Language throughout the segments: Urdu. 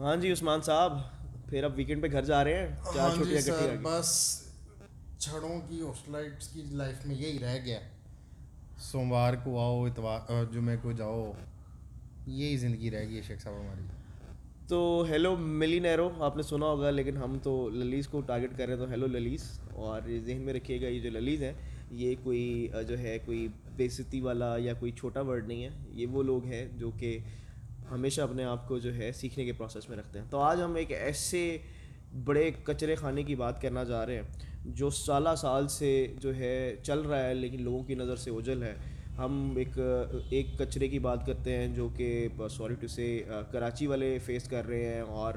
ہاں جی عثمان صاحب پھر اب ویکینڈ پہ گھر جا رہے ہیں۔ چار ہاں چھٹیاں جی کٹی سر بس چھڑوں کی ہاسٹلائٹس کی لائف میں یہی رہ گیا۔ سوموار کو آؤ اتوار جمعے کو جاؤ یہی زندگی رہ گئی ہے شیخ صاحب ہماری۔ تو ہیلو ملی نیرو آپ نے سنا ہوگا لیکن ہم تو للیز کو ٹارگٹ کر رہے ہیں تو ہیلو للیز۔ اور ذہن میں رکھیے گا یہ جو للیز ہیں یہ کوئی جو ہے کوئی بےزتی والا یا کوئی چھوٹا ورڈ نہیں ہے یہ وہ لوگ ہیں جو کہ ہمیشہ اپنے آپ کو جو ہے سیکھنے کے پروسیس میں رکھتے ہیں۔ تو آج ہم ایک ایسے بڑے کچرے خانے کی بات کرنا چاہ رہے ہیں جو سالہ سال سے جو ہے چل رہا ہے لیکن لوگوں کی نظر سے اوجل ہے۔ ہم ایک ایک کچرے کی بات کرتے ہیں جو کہ، سوری ٹو سے، کراچی والے فیس کر رہے ہیں اور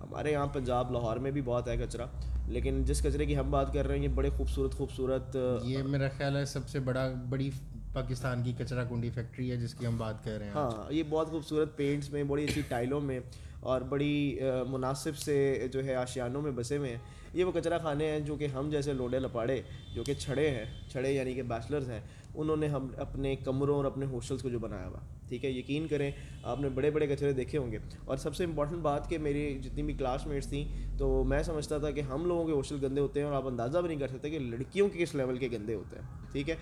ہمارے یہاں پنجاب، لاہور میں بھی بہت ہے کچرا۔ لیکن جس کچرے کی ہم بات کر رہے ہیں، یہ بڑے خوبصورت خوبصورت، یہ میرا خیال ہے سب سے بڑا، بڑی پاکستان کی کچرا کنڈی فیکٹری ہے جس کی ہم بات کر رہے ہیں ہاں یہ بہت خوبصورت پینٹس میں، بڑی اچھی ٹائلوں میں اور بڑی مناسب سے جو ہے آشیانوں میں بسے ہوئے ہیں۔ یہ وہ کچرا خانے ہیں جو کہ ہم جیسے لوڈے لپاڑے، جو کہ چھڑے ہیں، چھڑے یعنی کہ بیچلرز ہیں، انہوں نے ہم اپنے کمروں اور اپنے ہوسٹلس کو جو بنایا ہوا۔ ٹھیک ہے یقین کریں آپ نے بڑے بڑے کچرے دیکھے ہوں گے۔ اور سب سے امپورٹنٹ بات کہ میری جتنی بھی کلاس میٹس تھیں تو میں سمجھتا تھا کہ ہم لوگوں کے ہاسٹل گندے ہوتے ہیں اور آپ اندازہ بھی نہیں کر سکتے کہ لڑکیوں کے کس لیول کے گندے ہوتے ہیں ٹھیک ہے؟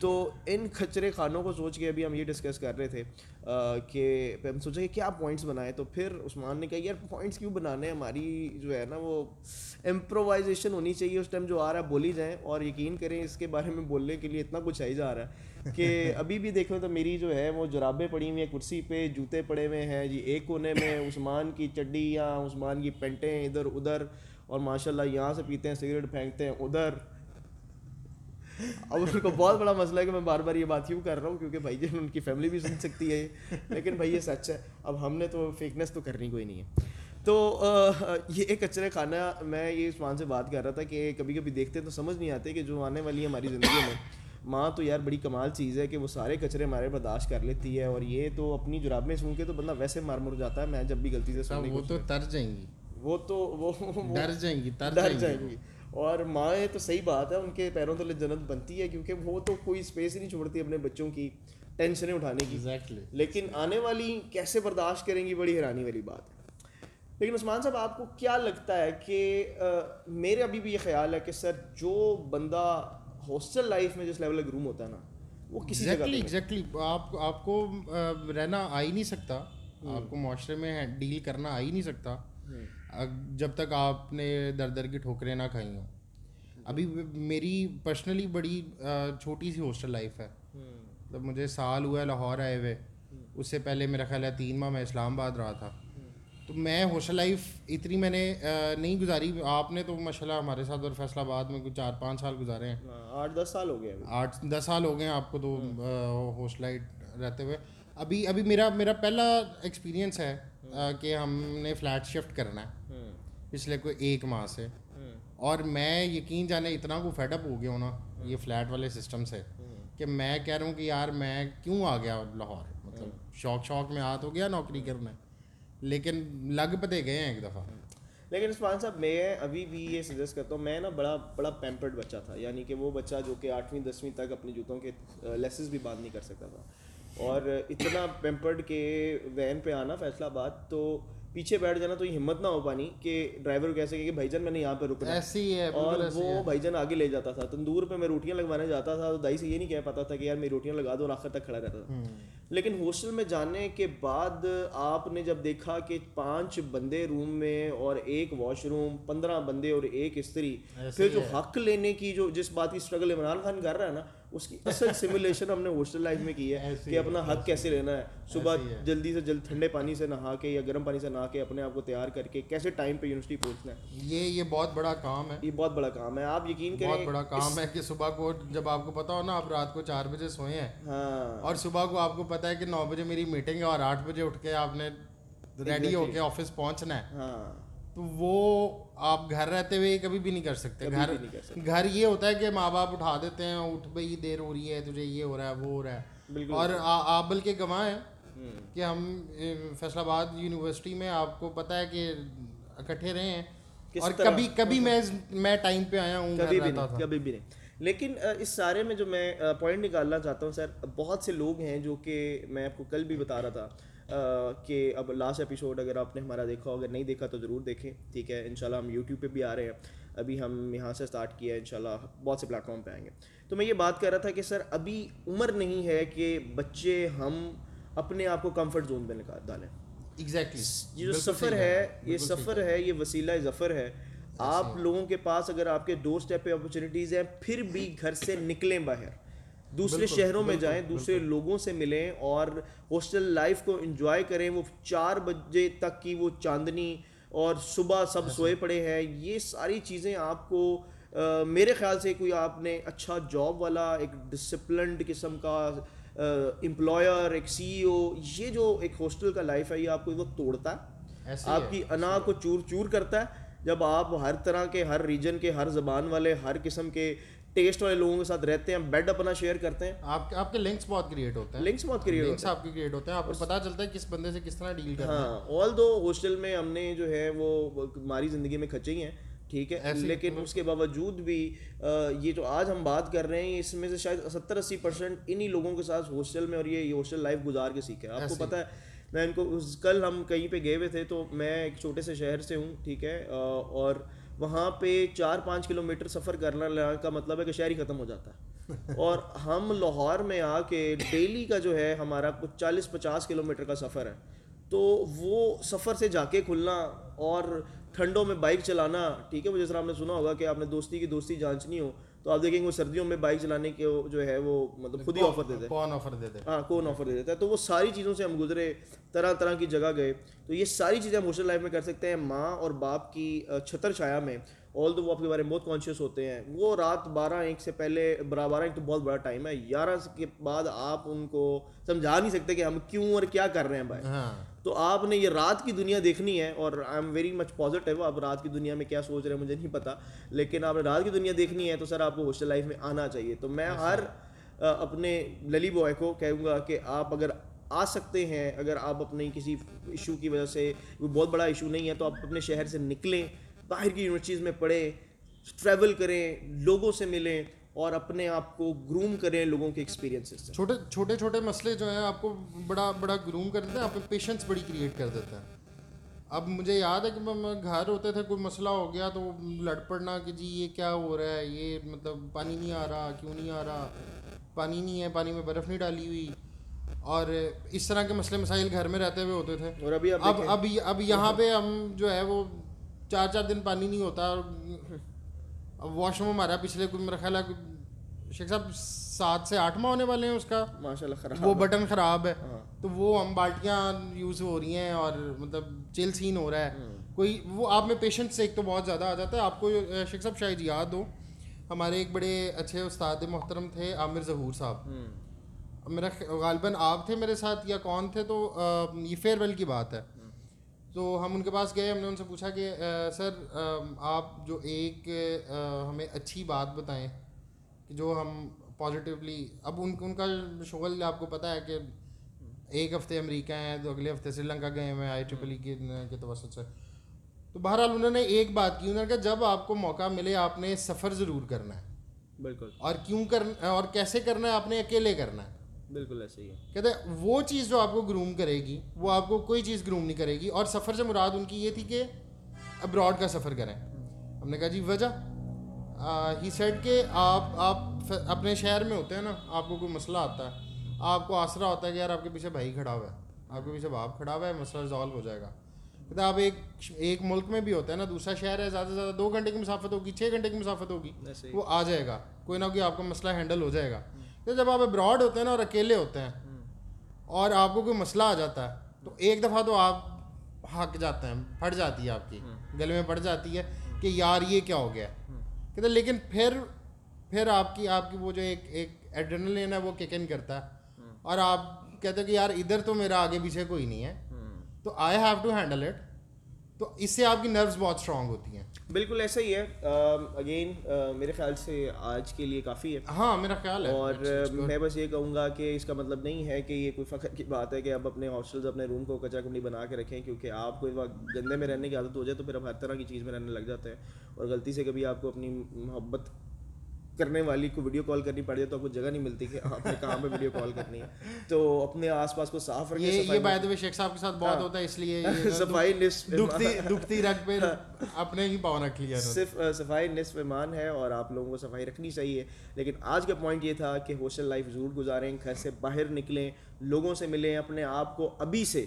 تو ان کچرے خانوں کو سوچ کے ابھی ہم یہ ڈسکس کر رہے تھے کہ ہم سوچا کہ کیا پوائنٹس بنائے تو پھر عثمان نے کہا یار پوائنٹس کیوں بنانے ہماری جو ہے نا وہ امپرووائزیشن ہونی چاہیے اس ٹائم جو آ رہا ہے بولی جائیں۔ اور یقین کریں اس کے بارے میں بولنے کے لیے اتنا کچھ آئی جا رہا ہے کہ ابھی بھی دیکھو تو میری جو ہے وہ جرابیں پڑی ہوئی ہیں، کرسی پہ جوتے پڑے ہوئے ہیں۔ جی ایک کونے میں عثمان کی چڈیاں عثمان کی پینٹیں ادھر ادھر اور ماشاء اللہ یہاں سے پیتے ہیں، سگریٹ پھینکتے ہیں ادھر۔ اب ان کو بہت بڑا مسئلہ ہے کہ میں بار بار یہ بات کیوں کر رہا ہوں کیونکہ بھائی جان ان کی فیملی بھی سن سکتی ہے لیکن بھائی یہ سچ ہے، اب ہم نے تو فیکنیس تو کرنی کوئی نہیں ہے۔ تو یہ ایک کچرے خانہ، میں یہ عثمان سے بات کر رہا تھا کہ کبھی کبھی دیکھتے تو سمجھ نہیں آتے کہ جو آنے والی ہماری زندگی میں۔ ماں تو یار بڑی کمال چیز ہے کہ وہ سارے کچرے ہمارے برداشت کر لیتی ہے اور یہ تو اپنی جراب میں سن کے تو بندہ ویسے مار مر جاتا ہے میں جب بھی غلطی سے سن وہ تو تر جائیں گی۔ وہ تو وہ ڈر جائیں گی ڈر جائیں گی۔ اور مائیں تو صحیح بات ہے ان کے پیروں تلے جنت بنتی ہے کیونکہ وہ تو کوئی اسپیس ہی نہیں چھوڑتی اپنے بچوں کی ٹینشنیں اٹھانے کی۔ لیکن آنے والی کیسے برداشت کریں گی بڑی حیرانی والی بات ہے۔ لیکن عثمان صاحب آپ کو کیا لگتا ہے کہ میرے ابھی بھی یہ خیال ہے کہ سر جو بندہ ہاسٹل لائف میں جس لیول کا روم ہوتا ہے نا وہ کسی جگہ ایگزیکٹلی آپ آپ کو رہنا آ ہی نہیں سکتا۔ آپ کو معاشرے میں ڈیل کرنا آ ہی نہیں سکتا۔ جب تک آپ نے در در کی ٹھوکریں نہ کھائی ہوں۔ ابھی میری پرسنلی بڑی چھوٹی سی ہاسٹل لائف ہے۔ مطلب مجھے سال ہوا ہے لاہور آئے ہوئے۔ اس سے پہلے میرا خیال ہے تین ماہ میں اسلام آباد رہا تھا۔ تو میں ہاسٹل لائف اتنی میں نے نہیں گزاری۔ آپ نے تو ماشاء اللہ ہمارے ساتھ اور فیصلہ آباد میں کچھ چار پانچ سال گزارے ہیں۔ ہاں، آٹھ دس سال ہو گئے آٹھ دس سال ہو گئے ہیں آپ کو تو ہاسٹل لائٹ رہتے ہوئے۔ ابھی ابھی میرا میرا پہلا ایکسپیرینس ہے کہ ہم نے فلیٹ شفٹ کرنا ہے۔ پچھلے کوئی ایک ماہ سے۔ اور میں یقین جانے اتنا کو فیڈ اپ ہو گیا ہوں نا یہ فلیٹ والے سسٹم سے کہ میں کہہ رہا ہوں کہ یار میں کیوں آ گیا لاہور؟ مطلب شوق شوق میں ہاتھ ہو گیا نوکری کرنا لیکن لگ پتے گئے ہیں ایک دفعہ۔ لیکن عثمان صاحب، میں ابھی بھی یہ سجیسٹ کرتا ہوں، میں نا بڑا بڑا پیمپرڈ بچہ تھا یعنی کہ وہ بچہ جو کہ آٹھویں، دسویں تک اپنے جوتوں کے لیسز بھی باندھ نہیں کر سکتا تھا۔ اور اتنا پیمپرڈ کے وین پہ آنا فیصلہ آباد، تو پیچھے بیٹھ جانا تو یہ ہمت نہ ہو پانی کہ ڈرائیور کہہ سکے کہ بھائی جان میں نے یہاں پہ رکنا ایسی ہے اور وہ بھائی جان آگے لے جاتا تھا۔ تندور پہ میں روٹیاں لگوانے جاتا تھا تو دائی سے یہ نہیں کہہ پاتا تھا کہ یار میری روٹیاں لگا دو اور آخر تک کھڑا رہتا تھا۔ لیکن ہاسٹل میں جانے کے بعد آپ نے جب دیکھا کہ پانچ بندے روم میں اور ایک واش روم پندرہ بندے اور ایک استری پھر جو حق لینے کی جو جس بات کی اسٹرگل عمران خان کر رہا ہے نا اس کی اصل سیمولیشن ہم نے ہاسٹل لائف میں کی ہے کہ اپنا حق کیسے لینا ہے؟ صبح جلدی سے جلد ٹھنڈے پانی سے نہا کے یا گرم پانی سے نہا کے اپنے آپ کو تیار کر کے کیسے ٹائم پہ یونیورسٹی پہنچنا ہے؟ یہ یہ بہت بڑا کام ہے۔ یہ بہت بڑا کام ہے۔ آپ یقین کریں بہت بڑا کام ہے کہ صبح کو جب آپ کو پتا ہو نا آپ رات کو چار بجے سوئے ہیں۔ ہاں۔ اور صبح کو آپ کو پتا ہے کہ نو بجے میری میٹنگ ہے اور آٹھ بجے اٹھ کے آپ نے ریڈی ہو کے آفس پہنچنا ہے۔ ہاں۔ تو وہ آپ گھر رہتے ہوئے کبھی بھی نہیں کر سکتے۔ گھر گھر یہ ہوتا ہے کہ ماں باپ اٹھا دیتے ہیں اٹھ بھائی دیر ہو رہی ہے تجھے یہ ہو رہا ہے وہ ہو رہا ہے۔ اور آپ بلکہ گواہ ہیں کہ ہم فیصل آباد یونیورسٹی میں آپ کو پتا ہے کہ اکٹھے رہے ہیں۔ اور کبھی کبھی میں میں ٹائم پہ آیا ہوں کبھی بھی نہیں کبھی بھی نہیں۔ لیکن اس سارے میں جو میں پوائنٹ نکالنا چاہتا ہوں سر بہت سے لوگ ہیں جو کہ میں آپ کو کل بھی بتا رہا تھا۔ کہ اب لاسٹ ایپیسوڈ اگر آپ نے ہمارا دیکھا اگر نہیں دیکھا تو ضرور دیکھیں ٹھیک ہے؟ انشاءاللہ ہم یوٹیوب پہ بھی آ رہے ہیں۔ ابھی ہم یہاں سے اسٹارٹ کیا ہے انشاءاللہ بہت سے پلیٹ فارم پہ آئیں گے۔ تو میں یہ بات کر رہا تھا کہ سر ابھی عمر نہیں ہے کہ بچے ہم اپنے آپ کو کمفرٹ زون میں نکال ڈالیں۔ ایگزیکٹلی یہ جو سفر ہے یہ سفر ہے۔ یہ وسیلہ ظفر ہے۔ آپ لوگوں کے پاس اگر آپ کے دو اسٹیپ پہ اپرچونیٹیز ہیں پھر بھی گھر سے نکلیں باہر۔ دوسرے شہروں میں جائیں دوسرے لوگوں سے ملیں اور ہاسٹل لائف کو انجوائے کریں۔ وہ چار بجے تک کی وہ چاندنی اور صبح سب سوئے پڑے ہیں۔ یہ ساری چیزیں آپ کو میرے خیال سے کوئی آپ نے اچھا جاب والا ایک ڈسپلنڈ قسم کا امپلائر ایک سی ای او یہ جو ایک ہاسٹل کا لائف ہے یہ آپ کو وہ توڑتا ہے۔ آپ کی انا کو چور چور کرتا ہے۔ جب آپ ہر طرح کے ہر ریجن کے ہر زبان والے ہر قسم کے ٹیسٹ والے لوگوں کے ساتھ رہتے ہیں بیڈ اپنا شیئر کرتے ہیں۔ آپ آپ کے لنکس بہت کریٹ ہوتے ہیں۔ لنکس بہت کریٹ لنکس آپ کے کریٹ ہوتے ہیں۔ آپ کو پتہ چلتا ہے کس بندے سے کس طرح ڈیل کرنا ہاں آل دو ہاسٹل میں ہم نے جو ہے وہ ہماری زندگی میں کھچے ہی ہیں ٹھیک ہے۔ لیکن اس کے باوجود بھی یہ جو آج ہم بات کر رہے ہیں اس میں سے شاید ستر اسی پرسینٹ انہی لوگوں کے ساتھ ہاسٹل میں اور یہ ہاسٹل لائف گزار کے سیکھا ہے آپ کو پتہ ہے میں ان کو کل ہم کہیں پہ گئے ہوئے تھے تو میں ایک چھوٹے سے شہر سے ہوں ٹھیک ہے اور وہاں پہ چار پانچ کلو میٹر سفر کرنا کا مطلب ہے کہ شہر ہی ختم ہو جاتا ہے۔ اور ہم لاہور میں آ کے ڈیلی کا جو ہے ہمارا کچھ چالیس پچاس کلو میٹر کا سفر ہے۔ تو وہ سفر سے جا کے کھلنا اور ٹھنڈوں میں بائک چلانا ٹھیک ہے وہ جس طرح آپ نے سنا ہوگا کہ آپ نے دوستی کی دوستی جانچنی ہو۔ تو آپ دیکھیں گے وہ سردیوں میں بائک چلانے کے جو ہے وہ مطلب خود ہی آفر دیتے ہیں۔ کون آفر دیتے ہاں کون آفر دے دیتا ہے تو وہ ساری چیزوں سے ہم گزرے طرح طرح کی جگہ گئے۔ تو یہ ساری چیزیں ہم ہاسٹل لائف میں کر سکتے ہیں ماں اور باپ کی چھتر چھایا میں۔ آل دو وہ آپ کے بارے میں بہت کانشیس ہوتے ہیں وہ رات بارہ ایک سے پہلے بارہ ایک تو بہت بڑا ٹائم ہے۔ گیارہ کے بعد آپ ان کو سمجھا نہیں سکتے کہ ہم کیوں اور کیا کر رہے ہیں بھائی۔ ہاں۔ تو آپ نے یہ رات کی دنیا دیکھنی ہے اور I am very much positive آپ رات کی دنیا میں کیا سوچ رہے ہیں مجھے نہیں پتا لیکن آپ نے رات کی دنیا دیکھنی ہے تو سر آپ کو ہاسٹل لائف میں آنا چاہیے۔ تو میں ہر اپنے للی بوائے کو کہوں گا کہ آپ اگر آ سکتے ہیں اگر آپ اپنے کسی ایشو کی وجہ سے کوئی بہت بڑا ایشو نہیں ہے تو آپ اپنے شہر سے نکلیں۔ باہر کی یونیورسٹیز میں پڑھیں ٹریول کریں لوگوں سے ملیں اور اپنے آپ کو گروم کریں لوگوں کے ایکسپیرینس سے۔ چھوٹے چھوٹے چھوٹے مسئلے جو ہیں آپ کو بڑا بڑا گروم کر دیتے ہیں آپ کو پیشنس بڑی کریٹ کر دیتے ہیں۔ اب مجھے یاد ہے کہ گھر ہوتے تھے کوئی مسئلہ ہو گیا تو لڑ پڑنا کہ جی یہ کیا ہو رہا ہے یہ مطلب پانی نہیں آ رہا کیوں نہیں آ رہا؟ پانی نہیں ہے پانی میں برف نہیں ڈالی ہوئی۔ اور اس طرح کے مسئلے مسائل گھر میں رہتے ہوئے ہوتے تھے۔ اور ابھی اب اب اب یہاں پہ ہم جو ہے وہ چار چار دن پانی نہیں ہوتا اور اب واش روم ہمارا پچھلے میرا خیال ہے شیخ صاحب سات سے آٹھ ماہ ہونے والے ہیں اس کا۔ ماشاء اللہ خراب وہ بٹن خراب ہے۔ تو وہ ہم بالٹیاں یوز ہو رہی ہیں اور مطلب چیل سین ہو رہا ہے۔ کوئی وہ آپ میں پیشنٹ سے ایک تو بہت زیادہ آ جاتا ہے۔ آپ کو شیخ صاحب شاید یاد ہو ہمارے ایک بڑے اچھے استاد محترم تھے عامر ظہور صاحب۔ میرا غالباً آپ تھے میرے ساتھ یا کون تھے تو یہ فیئر ویل کی بات ہے۔ تو ہم ان کے پاس گئے ہم نے ان سے پوچھا کہ سر آپ جو ایک ہمیں اچھی بات بتائیں کہ جو ہم پازیٹیولی اب ان ان کا شغل آپ کو پتہ ہے کہ ایک ہفتے امریکہ ہیں تو اگلے ہفتے سری لنکا گئے ہوئے آئی ٹریپل ای کے توسط سے۔ تو بہرحال انہوں نے ایک بات کی انہوں نے کہا جب آپ کو موقع ملے آپ نے سفر ضرور کرنا ہے۔ بالکل۔ اور کیوں کرنا اور کیسے کرنا ہے؟ آپ نے اکیلے کرنا ہے۔ بالکل ایسے ہی ہے۔ کہتے وہ چیز جو آپ کو گروم کرے گی وہ آپ کو کوئی چیز گروم نہیں کرے گی اور سفر سے مراد ان کی یہ تھی کہ ابراڈ کا سفر کریں۔ ہم نے کہا جی وجہ؟ ہی سیٹ کہ آپ آپ اپنے شہر میں ہوتے ہیں نا آپ کو کوئی مسئلہ آتا ہے۔ آپ کو آسرا ہوتا ہے کہ یار آپ کے پیچھے بھائی کھڑا ہوا ہے۔ آپ کے پیچھے باپ کھڑا ہوا ہے مسئلہ ریزالو ہو جائے گا۔ کہتے آپ ایک ایک ملک میں بھی ہوتا ہے نا دوسرا شہر ہے زیادہ سے زیادہ دو گھنٹے کی مسافت ہوگی چھ گھنٹے کی مسافت ہوگی وہ آ جائے گا۔ کوئی نہ کوئی آپ کا مسئلہ ہینڈل ہو جائے گا۔ تو جب آپ ابراڈ ہوتے ہیں نا اور اکیلے ہوتے ہیں اور آپ کو کوئی مسئلہ آ جاتا ہے تو ایک دفعہ تو آپ ہک جاتے ہیں پھٹ جاتی ہے آپ کی گلے میں پڑ جاتی ہے کہ یار یہ کیا ہو گیا۔ کہتے لیکن پھر پھر آپ کی آپ کی وہ جو ایک ایک ایڈرنلین ہے وہ ککن کرتا ہے۔ اور آپ کہتے ہیں کہ یار ادھر تو میرا آگے پیچھے کوئی نہیں ہے۔ تو I have to handle it تو اس سے آپ کی نروس بہت اسٹرانگ ہوتی ہیں۔ بالکل ایسا ہی ہے۔ اگین میرے خیال سے آج کے لیے کافی ہے۔ ہاں میرا خیال ہے۔ اور میں بس یہ کہوں گا کہ اس کا مطلب نہیں ہے کہ یہ کوئی فخر کی بات ہے کہ اب اپنے ہاسٹلز اپنے روم کو کچرا کنڈی بنا کے رکھیں کیونکہ آپ کو گندے میں رہنے کی عادت ہو جائے تو پھر اب ہر طرح کی چیز میں رہنے لگ جاتے ہیں۔ اور غلطی سے کبھی آپ کو اپنی محبت کرنے والی کو ویڈیو کال کرنی پڑ جائے تو آپ کو جگہ نہیں ملتی کہ آپ نے کہاں پہ ویڈیو کال کرنی ہے۔ تو اپنے آس پاس کو صاف رکھے یہ شیخ صاحب کے ساتھ بہت ہاں۔ ہوتا ہے اس لیے صفائی دکھتی رکھ پہ اپنے ہی پاؤں رکھ لیا صرف صفائی نصف ایمان ہے اور آپ لوگوں کو صفائی رکھنی چاہیے۔ لیکن آج کا پوائنٹ یہ تھا کہ ہوسٹل لائف ضرور گزاریں گھر سے باہر نکلیں لوگوں سے ملیں اپنے آپ کو ابھی سے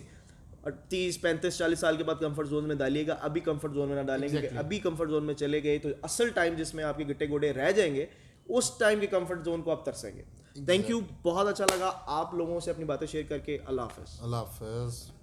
اور تیس پینتیس چالیس سال کے بعد کمفرٹ زون میں ڈالیے گا ابھی کمفرٹ زون میں نہ ڈالیں گے ابھی کمفرٹ زون میں چلے گئے تو اصل ٹائم جس میں آپ کے گٹے گوڑے رہ جائیں گے اس ٹائم کے کمفرٹ زون کو آپ ترسیں گے۔ تھینک یو بہت اچھا لگا آپ لوگوں سے اپنی باتیں شیئر کر کے۔ اللہ حافظ۔ اللہ حافظ۔